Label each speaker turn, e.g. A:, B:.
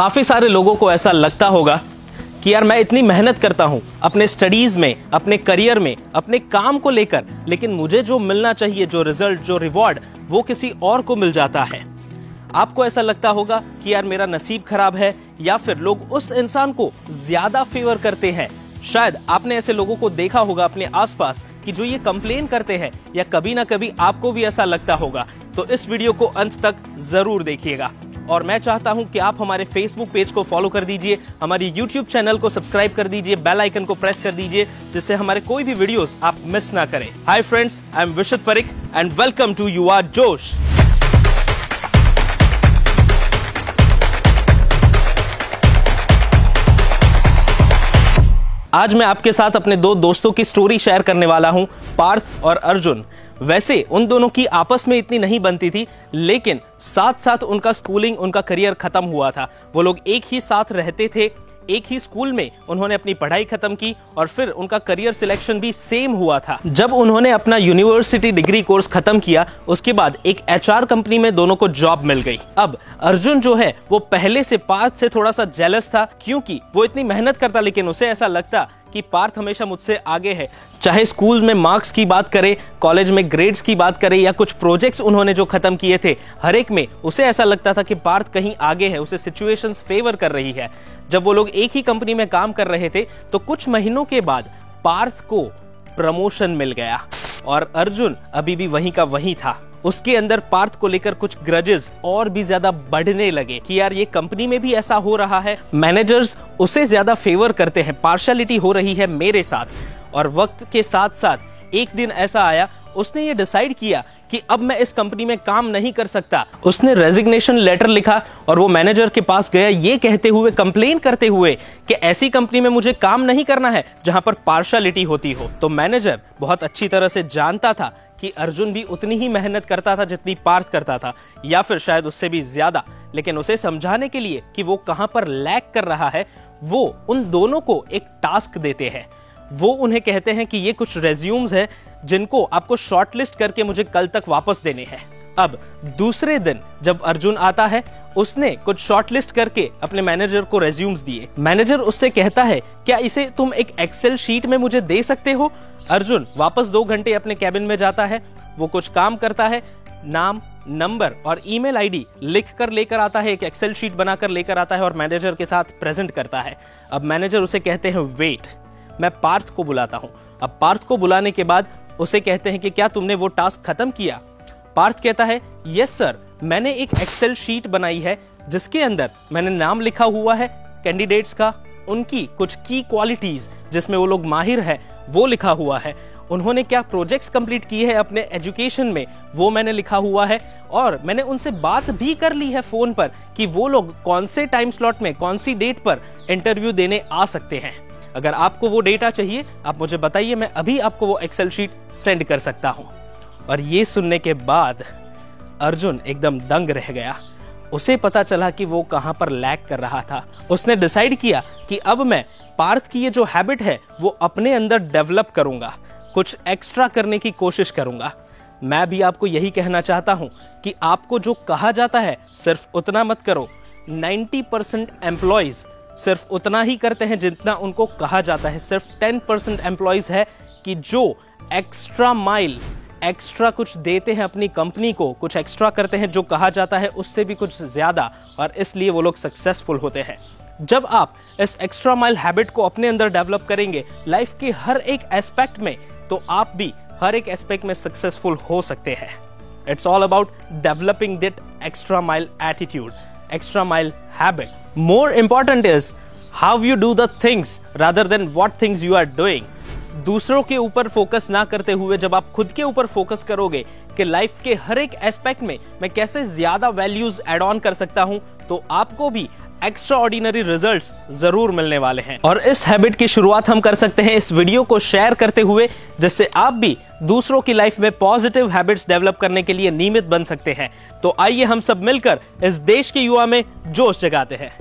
A: काफ़ी सारे लोगों को ऐसा लगता होगा कि यार मैं इतनी मेहनत करता हूँ, अपने स्टडीज़ में, अपने करियर में, अपने काम को लेकर, लेकिन मुझे जो मिलना चाहिए, जो रिज़ल्ट जो रिवॉर्ड वो किसी और को मिल जाता है। आपको ऐसा लगता होगा कि यार मेरा नसीब खराब है, या फिर लोग उस इंसान को ज़्यादा फेवर करते हैं। शायद आपने ऐसे लोगों को देखा होगा अपने आसपास कि जो ये कंप्लेन करते हैं, या कभी ना कभी आपको भी ऐसा लगता होगा। तो इस वीडियो को अंत तक ज़रूर देखिएगा। और मैं चाहता हूँ कि आप हमारे फेसबुक पेज को फॉलो कर दीजिए, हमारी यूट्यूब चैनल को सब्सक्राइब कर दीजिए बेल आइकन को प्रेस कर दीजिए, जिससे हमारे कोई भी वीडियोस आप मिस ना करें। Hi friends I am Vishit Parikh and welcome to U R Josh आज मैं आपके साथ अपने दो दोस्तों की स्टोरी शेयर करने वाला हूँ, पार्थ और अर्जुन। वैसे, उन दोनों की आपस में इतनी नहीं बनती थी, लेकिन साथ साथ उनका स्कूलिंग उनका करियर खत्म हुआ था। वो लोग एक ही साथ रहते थे एक ही स्कूल में उन्होंने अपनी पढ़ाई खत्म की और फिर उनका करियर सिलेक्शन भी सेम हुआ था। जब उन्होंने अपना यूनिवर्सिटी डिग्री कोर्स खत्म किया, उसके बाद एक एचआर कंपनी में दोनों को जॉब मिल गई। अब अर्जुन जो है, वो पहले से पाँच से थोड़ा सा जेलस था, क्योंकि वो इतनी मेहनत करता, लेकिन उसे ऐसा लगता कि पार्थ हमेशा मुझसे आगे है। चाहे स्कूल में मार्क्स की बात करें, कॉलेज में ग्रेड्स की बात करें, या कुछ प्रोजेक्ट्स उन्होंने जो खत्म किए थे, हर एक में उसे ऐसा लगता था कि पार्थ कहीं आगे है, उसे सिचुएशंस फेवर कर रही है। जब वो लोग एक ही कंपनी में काम कर रहे थे तो कुछ महीनों के बाद पार्थ को प्रमोशन मिल गया। और अर्जुन अभी भी वहीं का वहीं था। उसके अंदर पार्थ को लेकर कुछ ग्रजेस और भी ज़्यादा बढ़ने लगे कि यार, ये कंपनी में भी ऐसा हो रहा है। मैनेजर्स उसे ज़्यादा फेवर करते हैं। पार्शलिटी हो रही है मेरे साथ और वक्त के साथ साथ एक दिन ऐसा आया, उसने ये डिसाइड किया कि अब मैं इस कंपनी में काम नहीं कर सकता। उसने रेजिग्नेशन लेटर लिखा और वो मैनेजर के पास गया, ये कहते हुए कंप्लेन करते हुए कि ऐसी कंपनी में मुझे काम नहीं करना है जहाँ पर पार्शलिटी होती हो। तो मैनेजर बहुत अच्छी तरह से जानता था कि अर्जुन भी उतनी ही मेहनत करता था जितनी पार्थ करता था, या फिर शायद उससे भी ज़्यादा। लेकिन उसे समझाने के लिए कि वो कहाँ पर लैक कर रहा है, वो उन दोनों को एक टास्क देते हैं। वो उन्हें कहते हैं कि ये कुछ रेज्यूम्स है जिनको आपको शॉर्टलिस्ट करके मुझे कल तक वापस देने हैं। अब, दूसरे दिन जब अर्जुन आता है, उसने कुछ शॉर्टलिस्ट करके अपने मैनेजर को रेज्यूम्स दिए। मैनेजर उससे कहता है, क्या इसे तुम एक एक्सेल शीट में मुझे दे सकते हो? अर्जुन वापस दो घंटे अपने कैबिन में जाता है। वो कुछ काम करता है, नाम, नंबर और ईमेल आईडी लिख कर लेकर आता है, एक एक्सेल शीट बनाकर लेकर आता है और मैनेजर के साथ प्रेजेंट करता है। अब मैनेजर उसे कहते हैं वेट मैं पार्थ को बुलाता हूँ। अब पार्थ को बुलाने के बाद उसे कहते हैं कि क्या तुमने वो टास्क खत्म किया? पार्थ कहता है यस सर मैंने एक एक्सेल शीट बनाई है, जिसके अंदर मैंने नाम लिखा हुआ है कैंडिडेट्स का, उनकी कुछ की क्वालिटीज जिसमें वो लोग माहिर है, वो लिखा हुआ है। उन्होंने क्या प्रोजेक्ट्स कंप्लीट किए हैं अपने एजुकेशन में, वो मैंने लिखा हुआ है। और मैंने उनसे बात भी कर ली है फ़ोन पर कि वो लोग कौन से टाइम स्लॉट में, कौन सी डेट पर इंटरव्यू देने आ सकते हैं। अगर आपको वो डेटा चाहिए, आप मुझे बताइए, मैं अभी आपको वो एक्सेल शीट सेंड कर सकता हूँ। और ये सुनने के बाद अर्जुन एकदम दंग रह गया। उसे पता चला कि वो कहाँ पर लैक कर रहा था। उसने डिसाइड किया कि अब मैं पार्थ की ये जो हैबिट है, वो अपने अंदर डेवलप करूँगा। कुछ एक्स्ट्रा करने की कोशिश करूँगा। मैं भी आपको यही कहना चाहता हूँ कि आपको जो कहा जाता है, सिर्फ़ उतना मत करो। 90 परसेंट एम्प्लॉयज़ सिर्फ़ उतना ही करते हैं जितना उनको कहा जाता है। सिर्फ़ 10 परसेंट एम्प्लॉयज़ है कि जो एक्स्ट्रा माइल एक्स्ट्रा कुछ देते हैं अपनी कंपनी को, कुछ एक्स्ट्रा करते हैं जो कहा जाता है, उससे भी कुछ ज़्यादा और इसलिए वो लोग सक्सेसफुल होते हैं। जब आप इस एक्स्ट्रा माइल हैबिट को अपने अंदर डेवलप करेंगे लाइफ के हर एक एस्पेक्ट में तो आप भी हर एक एस्पेक्ट में सक्सेसफुल हो सकते हैं। It's all about developing that extra mile attitude extra mile habit. More important is how you do the things rather than what things you are doing. दूसरों के ऊपर फोकस ना करते हुए जब आप खुद के ऊपर फोकस करोगे कि लाइफ के हर एक एस्पेक्ट में मैं कैसे ज़्यादा वैल्यूज़ एड ऑन कर सकता हूँ तो आपको भी एक्स्ट्रा ऑर्डिनरी रिज़ल्ट ज़रूर मिलने वाले हैं। और इस हैबिट की शुरुआत हम कर सकते हैं इस वीडियो को शेयर करते हुए, जिससे आप भी दूसरों की लाइफ में पॉजिटिव हैबिट्स डेवलप करने के लिए नियमित बन सकते हैं। तो आइए हम सब मिलकर इस देश के युवा में जोश जगाते हैं।